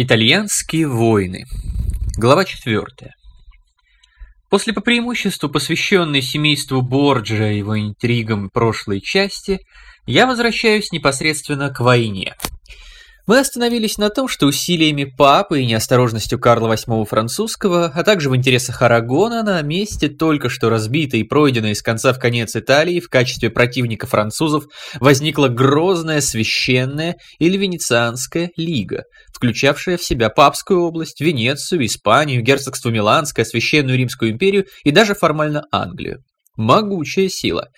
Итальянские войны. Глава 4. После по преимуществу посвященной семейству Борджа и его интригам прошлой части, я возвращаюсь непосредственно к войне. Мы остановились на том, что усилиями папы и неосторожностью Карла VIII французского, а также в интересах Арагона на месте только что разбитой и пройденной с конца в конец Италии в качестве противника французов возникла грозная священная или венецианская лига, включавшая в себя Папскую область, Венецию, Испанию, герцогство Миланское, Священную Римскую империю и даже формально Англию. Могучая сила.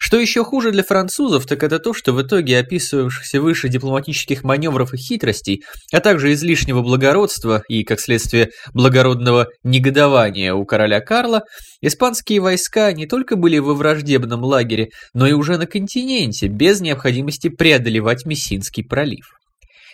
Что еще хуже для французов, так это то, что в итоге описывавшихся выше дипломатических маневров и хитростей, а также излишнего благородства и, как следствие, благородного негодования у короля Карла, испанские войска не только были во враждебном лагере, но и уже на континенте, без необходимости преодолевать Мессинский пролив.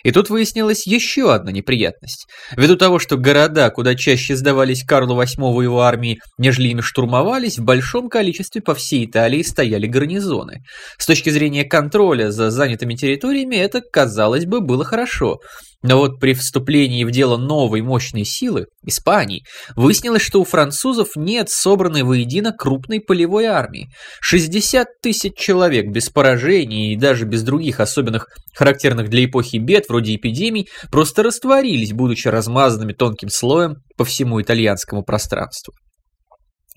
И тут выяснилась еще одна неприятность. Ввиду того, что города куда чаще сдавались Карлу VIII и его армии, нежели ими штурмовались, в большом количестве по всей Италии стояли гарнизоны. С точки зрения контроля за занятыми территориями это, казалось бы, было хорошо. Но вот при вступлении в дело новой мощной силы, Испании, выяснилось, что у французов нет собранной воедино крупной полевой армии. 60 тысяч человек без поражений и даже без других особенных характерных для эпохи бед, вроде эпидемий, просто растворились, будучи размазанными тонким слоем по всему итальянскому пространству.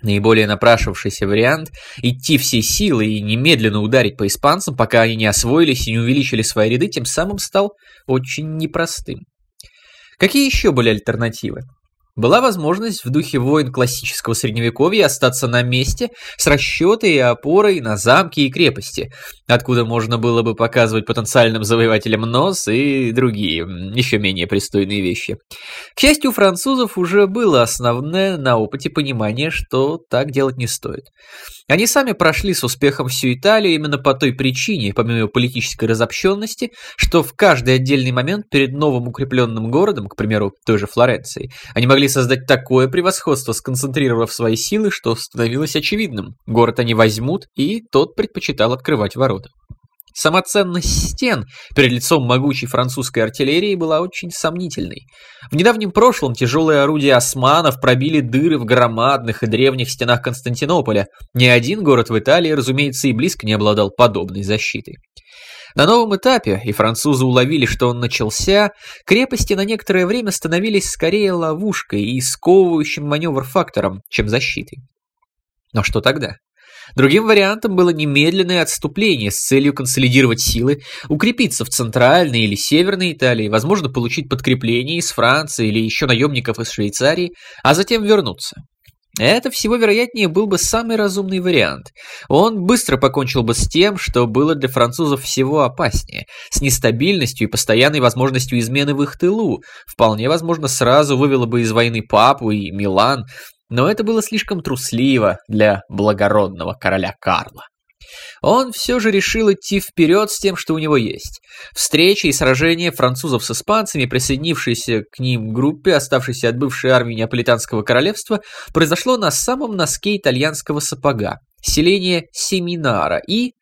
Наиболее напрашивавшийся вариант – идти всей силой и немедленно ударить по испанцам, пока они не освоились и не увеличили свои ряды, тем самым стал очень непростым. Какие еще были альтернативы? Была возможность в духе войн классического средневековья остаться на месте с расчетой и опорой на замки и крепости, откуда можно было бы показывать потенциальным завоевателям нос и другие, еще менее пристойные вещи. К счастью, у французов уже было основное на опыте понимание, что так делать не стоит. Они сами прошли с успехом всю Италию именно по той причине, помимо политической разобщенности, что в каждый отдельный момент перед новым укрепленным городом, к примеру, той же Флоренции, они могли создать такое превосходство, сконцентрировав свои силы, что становилось очевидным. Город они возьмут, и тот предпочитал открывать ворота. Самоценность стен перед лицом могучей французской артиллерии была очень сомнительной. В недавнем прошлом тяжелые орудия османов пробили дыры в громадных и древних стенах Константинополя. Ни один город в Италии, разумеется, и близко не обладал подобной защитой. На новом этапе, и французы уловили, что он начался, крепости на некоторое время становились скорее ловушкой и сковывающим маневр фактором, чем защитой. Но что тогда? Другим вариантом было немедленное отступление с целью консолидировать силы, укрепиться в центральной или северной Италии, возможно, получить подкрепление из Франции или еще наемников из Швейцарии, а затем вернуться. Это всего вероятнее был бы самый разумный вариант. Он быстро покончил бы с тем, что было для французов всего опаснее, с нестабильностью и постоянной возможностью измены в их тылу. Вполне возможно, сразу вывело бы из войны Папу и Милан, но это было слишком трусливо для благородного короля Карла. Он все же решил идти вперед с тем, что у него есть. Встречи и сражения французов с испанцами, присоединившиеся к ним группе, оставшейся от бывшей армии Неаполитанского королевства, произошло на самом носке итальянского сапога, селение Семинара, и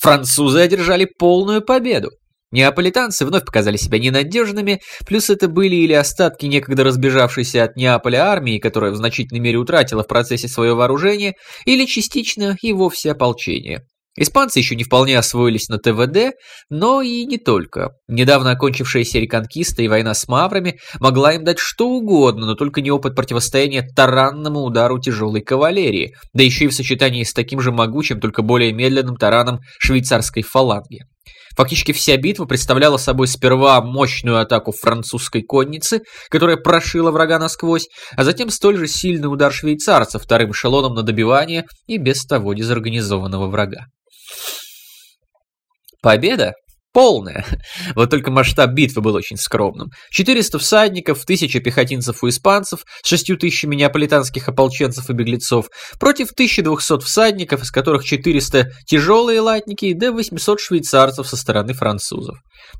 французы одержали полную победу. Неаполитанцы вновь показали себя ненадежными, плюс это были или остатки некогда разбежавшейся от Неаполя армии, которая в значительной мере утратила в процессе свое вооружение, или частично и вовсе ополчение. Испанцы еще не вполне освоились на ТВД, но и не только. Недавно окончившаяся реконкиста и война с маврами могла им дать что угодно, но только не опыт противостояния таранному удару тяжелой кавалерии, да еще и в сочетании с таким же могучим, только более медленным тараном швейцарской фаланги. Фактически вся битва представляла собой сперва мощную атаку французской конницы, которая прошила врага насквозь, а затем столь же сильный удар швейцарцев вторым эшелоном на добивание и без того дезорганизованного врага. Победа Полная. Вот только масштаб битвы был очень скромным. 400 всадников, 1000 пехотинцев у испанцев, с 6 тысячами неаполитанских ополченцев и беглецов, против 1200 всадников, из которых 400 тяжелые латники до 800 швейцарцев со стороны французов.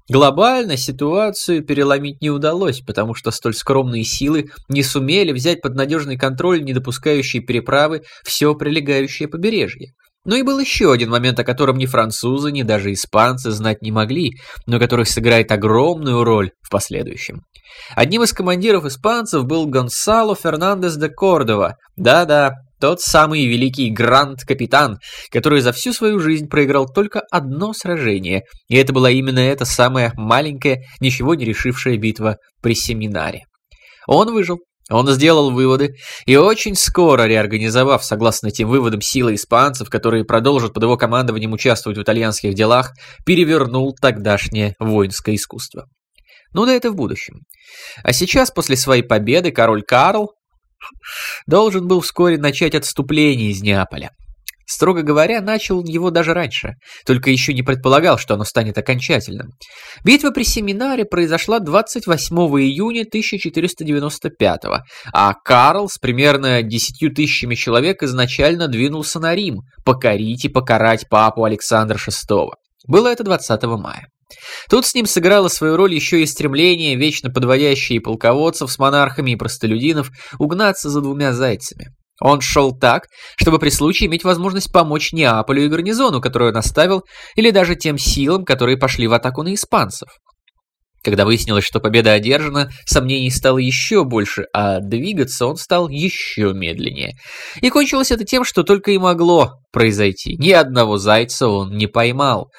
Глобально ситуацию переломить не удалось, потому что столь скромные силы не сумели взять под надежный контроль, не допускающие переправы, все прилегающее побережье. Но и был еще один момент, о котором ни французы, ни даже испанцы знать не могли, но который сыграет огромную роль в последующем. Одним из командиров испанцев был Гонсало Фернандес де Кордова. Да-да, тот самый великий гранд-капитан, который за всю свою жизнь проиграл только одно сражение, и это была именно эта самая маленькая, ничего не решившая битва при семинаре. Он выжил, он сделал выводы и очень скоро, реорганизовав, согласно этим выводам, силы испанцев, которые продолжат под его командованием участвовать в итальянских делах, перевернул тогдашнее воинское искусство. Ну да это в будущем. А сейчас, после своей победы, король Карл должен был вскоре начать отступление из Неаполя. Строго говоря, начал его даже раньше, только еще не предполагал, что оно станет окончательным. Битва при Семинаре произошла 28 июня 1495 а Карл с примерно 10 тысячами человек изначально двинулся на Рим, покорить и покарать папу Александра VI. Было это 20 мая. Тут с ним сыграло свою роль еще и стремление, вечно подводящие полководцев с монархами и простолюдинов, угнаться за двумя зайцами. Он шел так, чтобы при случае иметь возможность помочь Неаполю и гарнизону, который он оставил, или даже тем силам, которые пошли в атаку на испанцев. Когда выяснилось, что победа одержана, сомнений стало еще больше, а двигаться он стал еще медленнее. И кончилось это тем, что только и могло произойти. Ни одного зайца он не поймал.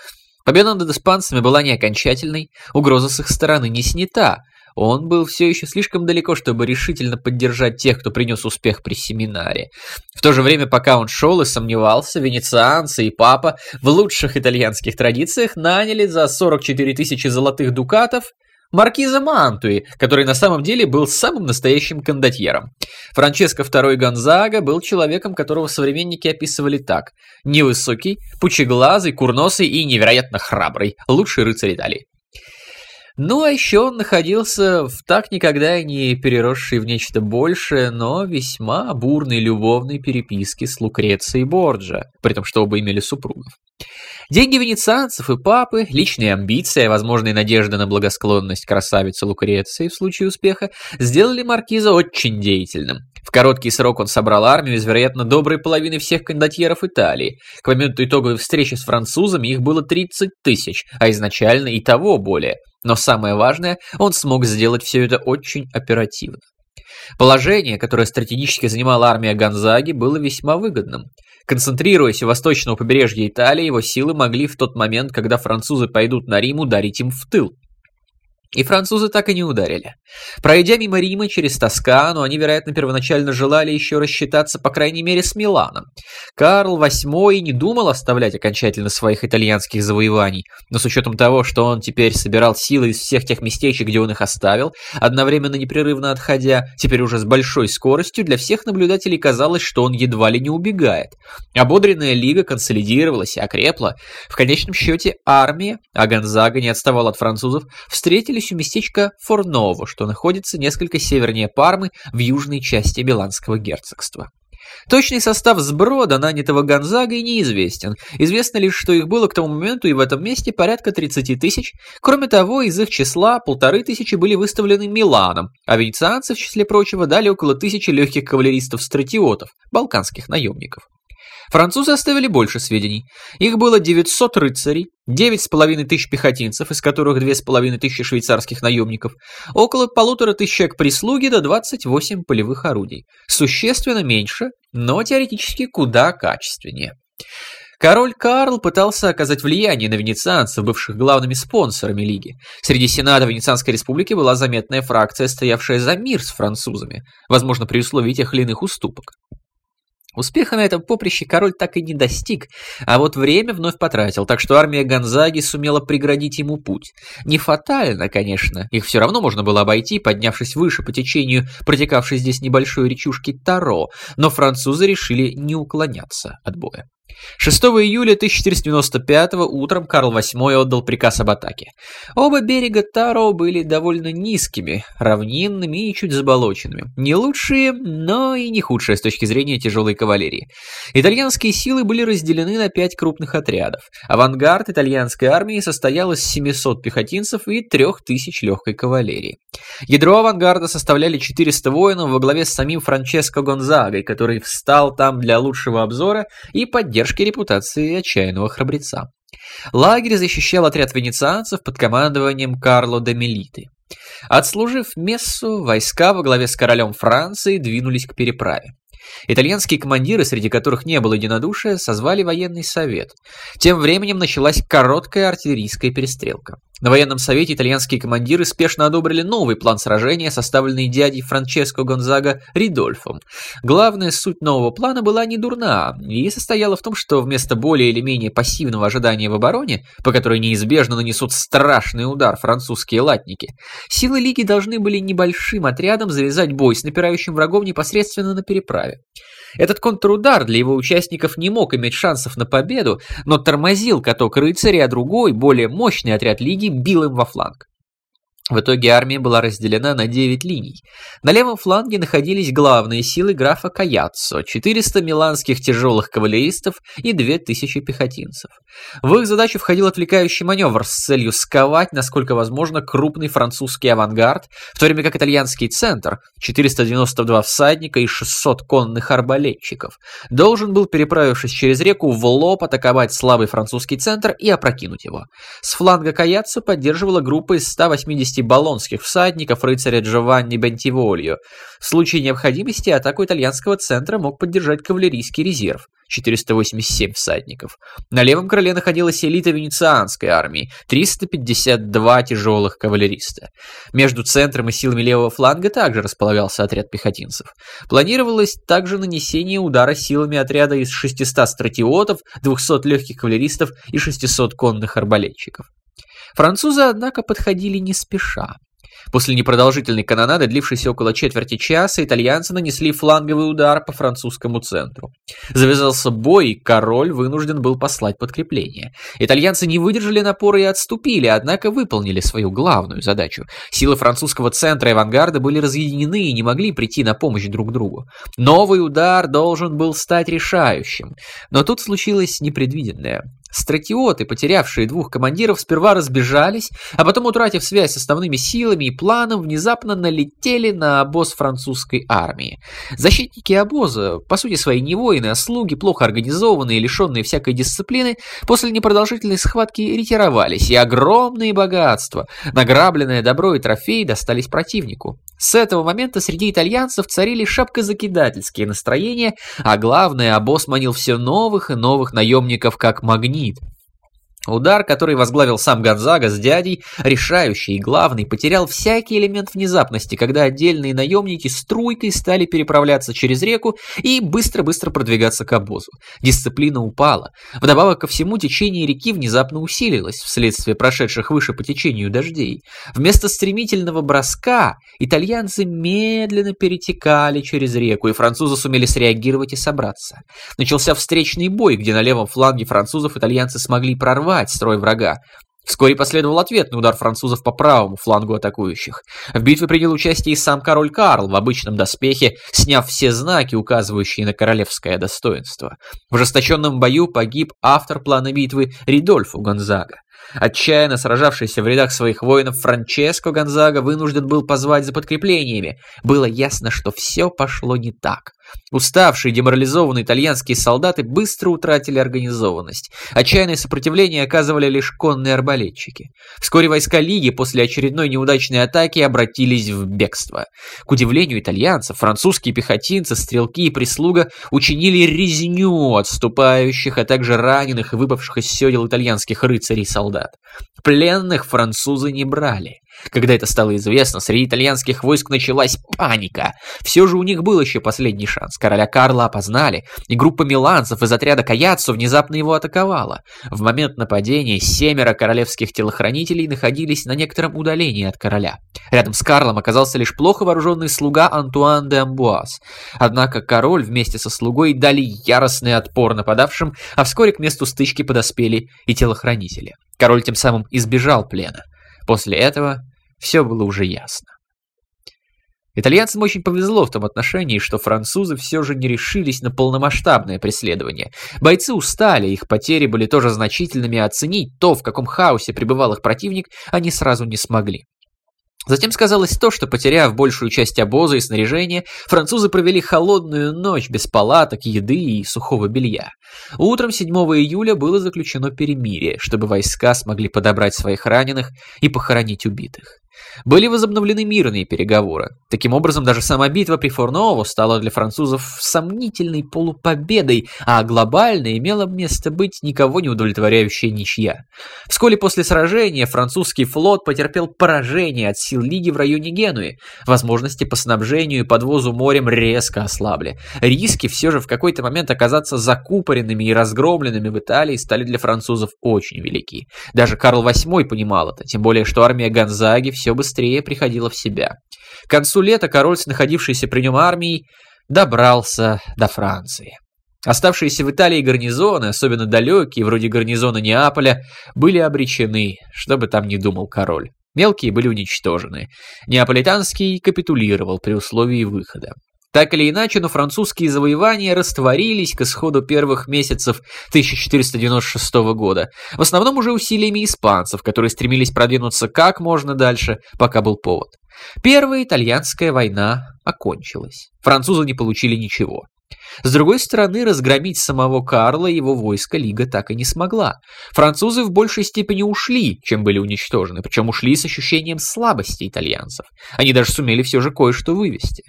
Победа над испанцами была не окончательной, угроза с их стороны не снята. Он был все еще слишком далеко, чтобы решительно поддержать тех, кто принес успех при семинаре. В то же время, пока он шел и сомневался, венецианцы и папа в лучших итальянских традициях наняли за 44 тысячи золотых дукатов маркиза Мантуи, который на самом деле был самым настоящим кондотьером. Франческо II Гонзага был человеком, которого современники описывали так. Невысокий, пучеглазый, курносый и невероятно храбрый. Лучший рыцарь Италии. Ну, а еще он находился в так никогда и не переросшей в нечто большее, но весьма бурной любовной переписке с Лукрецией Борджа, при том, что оба имели супругов. Деньги венецианцев и папы, личные амбиции, возможные надежды на благосклонность красавицы Лукреции в случае успеха, сделали маркиза очень деятельным. В короткий срок он собрал армию из, вероятно, доброй половины всех кондотьеров Италии. К моменту итоговой встречи с французами их было 30 тысяч, а изначально и того более. Но самое важное, он смог сделать все это очень оперативно. Положение, которое стратегически занимала армия Гонзаги, было весьма выгодным. Концентрируясь у восточного побережья Италии, его силы могли в тот момент, когда французы пойдут на Рим, ударить им в тыл. И французы так и не ударили. Пройдя мимо Рима через Тоскану, они, вероятно, первоначально желали еще рассчитаться, по крайней мере, с Миланом. Карл VIII не думал оставлять окончательно своих итальянских завоеваний, но с учетом того, что он теперь собирал силы из всех тех местечек, где он их оставил, одновременно непрерывно отходя, теперь уже с большой скоростью, для всех наблюдателей казалось, что он едва ли не убегает. Ободренная лига консолидировалась и окрепла. В конечном счете армия, а Гонзага не отставал от французов, встретили у местечка Форново, что находится несколько севернее Пармы в южной части Миланского герцогства. Точный состав сброда, нанятого Гонзагой, неизвестен. Известно лишь, что их было к тому моменту и в этом месте порядка 30 тысяч. Кроме того, из их числа полторы тысячи были выставлены Миланом, а венецианцы, в числе прочего, дали около тысячи легких кавалеристов-стратиотов, балканских наемников. Французы оставили больше сведений. Их было 900 рыцарей, 9,5 тысяч пехотинцев, из которых 2,5 тысячи швейцарских наемников, около полутора тысяч прислуги до 28 полевых орудий. Существенно меньше, но теоретически куда качественнее. Король Карл пытался оказать влияние на венецианцев, бывших главными спонсорами лиги. Среди сената Венецианской республики была заметная фракция, стоявшая за мир с французами, возможно, при условии тех или иных уступок. Успеха на этом поприще король так и не достиг, а вот время вновь потратил, так что армия Гонзаги сумела преградить ему путь. Не фатально, конечно, их все равно можно было обойти, поднявшись выше по течению протекавшей здесь небольшой речушки Таро, но французы решили не уклоняться от боя. 6 июля 1495 утром Карл VIII отдал приказ об атаке. Оба берега Таро были довольно низкими, равнинными и чуть заболоченными. Не лучшие, но и не худшие с точки зрения тяжелой кавалерии. Итальянские силы были разделены на пять крупных отрядов. Авангард итальянской армии состоял из 700 пехотинцев и 3000 легкой кавалерии. Ядро авангарда составляли 400 воинов во главе с самим Франческо Гонзагой, который встал там для лучшего обзора и поддержки репутации отчаянного храбреца. Лагерь защищал отряд венецианцев под командованием Карло де Мелиты. Отслужив мессу, войска во главе с королем Франции двинулись к переправе. Итальянские командиры, среди которых не было единодушия, созвали военный совет. Тем временем началась короткая артиллерийская перестрелка. На военном совете итальянские командиры спешно одобрили новый план сражения, составленный дядей Франческо Гонзага Ридольфом. Главная суть нового плана была не дурна и состояла в том, что вместо более или менее пассивного ожидания в обороне, по которой неизбежно нанесут страшный удар французские латники, силы Лиги должны были небольшим отрядом завязать бой с напирающим врагом непосредственно на переправе. Этот контрудар для его участников не мог иметь шансов на победу, но тормозил каток рыцарей, а другой, более мощный отряд Лиги бил им во фланг. В итоге армия была разделена на 9 линий. На левом фланге находились главные силы графа Каяццо, 400 миланских тяжелых кавалеристов и 2000 пехотинцев. В их задачу входил отвлекающий маневр с целью сковать, насколько возможно, крупный французский авангард, в то время как итальянский центр, 492 всадника и 600 конных арбалетчиков, должен был, переправившись через реку, в лоб атаковать слабый французский центр и опрокинуть его. С фланга Каяццо поддерживала группа из 180 болонских всадников рыцаря Джованни Бентивольо. В случае необходимости атаку итальянского центра мог поддержать кавалерийский резерв. 487 всадников. На левом крыле находилась элита венецианской армии, 352 тяжелых кавалериста. Между центром и силами левого фланга также располагался отряд пехотинцев. Планировалось также нанесение удара силами отряда из 600 стратиотов, 200 легких кавалеристов и 600 конных арбалетчиков. Французы, однако, подходили не спеша. После непродолжительной канонады, длившейся около четверти часа, итальянцы нанесли фланговый удар по французскому центру. Завязался бой, и король вынужден был послать подкрепление. Итальянцы не выдержали напора и отступили, однако выполнили свою главную задачу. Силы французского центра и авангарда были разъединены и не могли прийти на помощь друг другу. Новый удар должен был стать решающим. Но тут случилось непредвиденное. Стратиоты, потерявшие двух командиров, сперва разбежались, а потом, утратив связь с основными силами и планом, внезапно налетели на обоз французской армии. Защитники обоза, по сути свои не воины, а слуги, плохо организованные и лишенные всякой дисциплины, после непродолжительной схватки ретировались, и огромные богатства, награбленное добро и трофеи достались противнику. С этого момента среди итальянцев царили шапкозакидательские настроения, а главное, обоз манил все новых и новых наемников как магнит. Удар, который возглавил сам Гонзага с дядей, решающий и главный, потерял всякий элемент внезапности, когда отдельные наемники струйкой стали переправляться через реку и быстро-быстро продвигаться к обозу. Дисциплина упала. Вдобавок ко всему, течение реки внезапно усилилось вследствие прошедших выше по течению дождей. Вместо стремительного броска итальянцы медленно перетекали через реку, и французы сумели среагировать и собраться. Начался встречный бой, где на левом фланге французов итальянцы смогли прорвать строй врага. Вскоре последовал ответный удар французов по правому флангу атакующих. В битве принял участие и сам король Карл в обычном доспехе, сняв все знаки, указывающие на королевское достоинство. В ожесточенном бою погиб автор плана битвы Ридольфо Гонзага. Отчаянно сражавшийся в рядах своих воинов Франческо Гонзага вынужден был позвать за подкреплениями. Было ясно, что все пошло не так. Уставшие, деморализованные итальянские солдаты быстро утратили организованность. Отчаянное сопротивление оказывали лишь конные арбалетчики. Вскоре войска Лиги после очередной неудачной атаки обратились в бегство. К удивлению итальянцев, французские пехотинцы, стрелки и прислуга учинили резню отступающих, а также раненых и выпавших из седел итальянских рыцарей и солдат. Пленных французы не брали. Когда это стало известно, среди итальянских войск началась паника. Все же у них был еще последний шанс. Короля Карла опознали, и группа миланцев из отряда Каяцу внезапно его атаковала. В момент нападения семеро королевских телохранителей находились на некотором удалении от короля. Рядом с Карлом оказался лишь плохо вооруженный слуга Антуан де Амбуаз. Однако король вместе со слугой дали яростный отпор нападавшим, а вскоре к месту стычки подоспели и телохранители. Король тем самым избежал плена. После этого все было уже ясно. Итальянцам очень повезло в том отношении, что французы все же не решились на полномасштабное преследование. Бойцы устали, их потери были тоже значительными, а оценить то, в каком хаосе пребывал их противник, они сразу не смогли. Затем сказалось то, что, потеряв большую часть обоза и снаряжения, французы провели холодную ночь без палаток, еды и сухого белья. Утром 7 июля было заключено перемирие, чтобы войска смогли подобрать своих раненых и похоронить убитых. Были возобновлены мирные переговоры. Таким образом, даже сама битва при Форново стала для французов сомнительной полупобедой, а глобально имела место быть никого не удовлетворяющая ничья. Вскоре после сражения французский флот потерпел поражение от сил Лиги в районе Генуи. Возможности по снабжению и подвозу морем резко ослабли. Риски все же в какой-то момент оказаться закупоренными и разгромленными в Италии стали для французов очень велики. Даже Карл VIII понимал это, тем более что армия Гонзаги все быстрее приходила в себя. К концу лета король с находившейся при нем армией добрался до Франции. Оставшиеся в Италии гарнизоны, особенно далекие, вроде гарнизона Неаполя, были обречены, что бы там ни думал король. Мелкие были уничтожены. Неаполитанский капитулировал при условии выхода. Так или иначе, но французские завоевания растворились к исходу первых месяцев 1496 года, в основном уже усилиями испанцев, которые стремились продвинуться как можно дальше, пока был повод. Первая итальянская война окончилась. Французы не получили ничего. С другой стороны, разгромить самого Карла и его войско Лига так и не смогла. Французы в большей степени ушли, чем были уничтожены, причем ушли с ощущением слабости итальянцев. Они даже сумели все же кое-что вывести.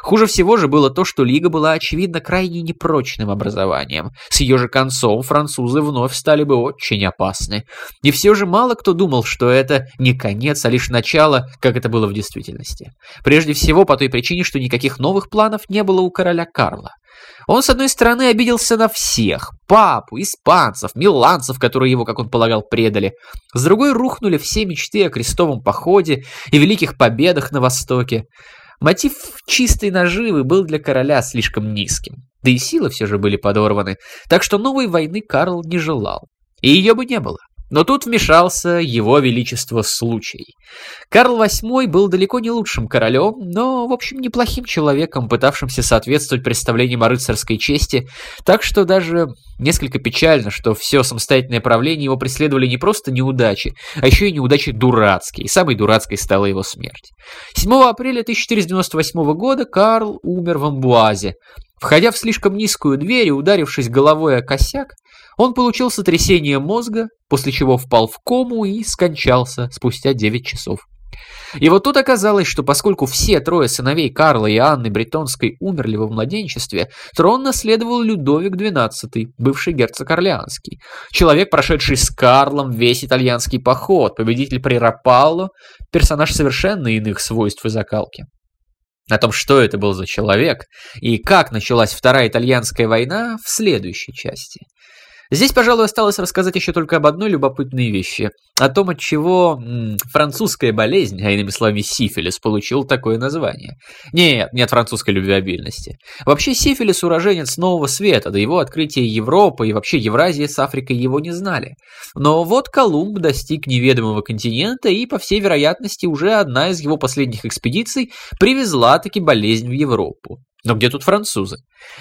Хуже всего же было то, что Лига была, очевидно, крайне непрочным образованием. С ее же концом французы вновь стали бы очень опасны. И все же мало кто думал, что это не конец, а лишь начало, как это было в действительности. Прежде всего по той причине, что никаких новых планов не было у короля Карла. Он, с одной стороны, обиделся на всех – папу, испанцев, миланцев, которые его, как он полагал, предали. С другой рухнули все мечты о крестовом походе и великих победах на Востоке. Мотив чистой наживы был для короля слишком низким. Да и силы все же были подорваны, так что новой войны Карл не желал. И ее бы не было. Но тут вмешался его величество случай. Карл VIII был далеко не лучшим королем, но, в общем, неплохим человеком, пытавшимся соответствовать представлениям о рыцарской чести, так что даже несколько печально, что все самостоятельное правление его преследовали не просто неудачи, а еще и неудачи дурацкие, и самой дурацкой стала его смерть. 7 апреля 1498 года Карл умер в Амбуазе. Входя в слишком низкую дверь и ударившись головой о косяк, он получил сотрясение мозга, после чего впал в кому и скончался спустя 9 часов. И вот тут оказалось, что поскольку все трое сыновей Карла и Анны Бретонской умерли во младенчестве, трон наследовал Людовик XII, бывший герцог Орлеанский. Человек, прошедший с Карлом весь итальянский поход, победитель при Рапалло, персонаж совершенно иных свойств и закалки. О том, что это был за человек и как началась Вторая итальянская война, в следующей части. Здесь, пожалуй, осталось рассказать еще только об одной любопытной вещи. О том, от чего французская болезнь, а иными словами сифилис, получил такое название. Нет, нет французской любвеобильности. Вообще сифилис уроженец Нового Света, до его открытия Европы и вообще Евразия с Африкой его не знали. Но вот Колумб достиг неведомого континента и, по всей вероятности, уже одна из его последних экспедиций привезла таки болезнь в Европу. Но где тут французы?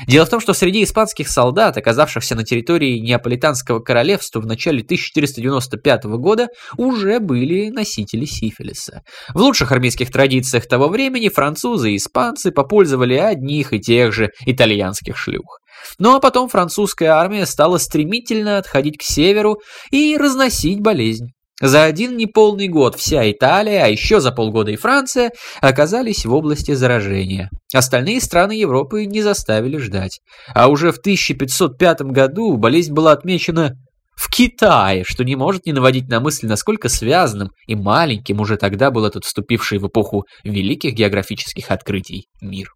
Дело в том, что среди испанских солдат, оказавшихся на территории Неаполитанского королевства в начале 1495 года, уже были носители сифилиса. В лучших армейских традициях того времени французы и испанцы попользовали одних и тех же итальянских шлюх. Ну а потом французская армия стала стремительно отходить к северу и разносить болезнь. За один неполный год вся Италия, а еще за полгода и Франция оказались в области заражения. Остальные страны Европы не заставили ждать. А уже в 1505 году болезнь была отмечена в Китае, что не может не наводить на мысль, насколько связанным и маленьким уже тогда был этот вступивший в эпоху великих географических открытий мир.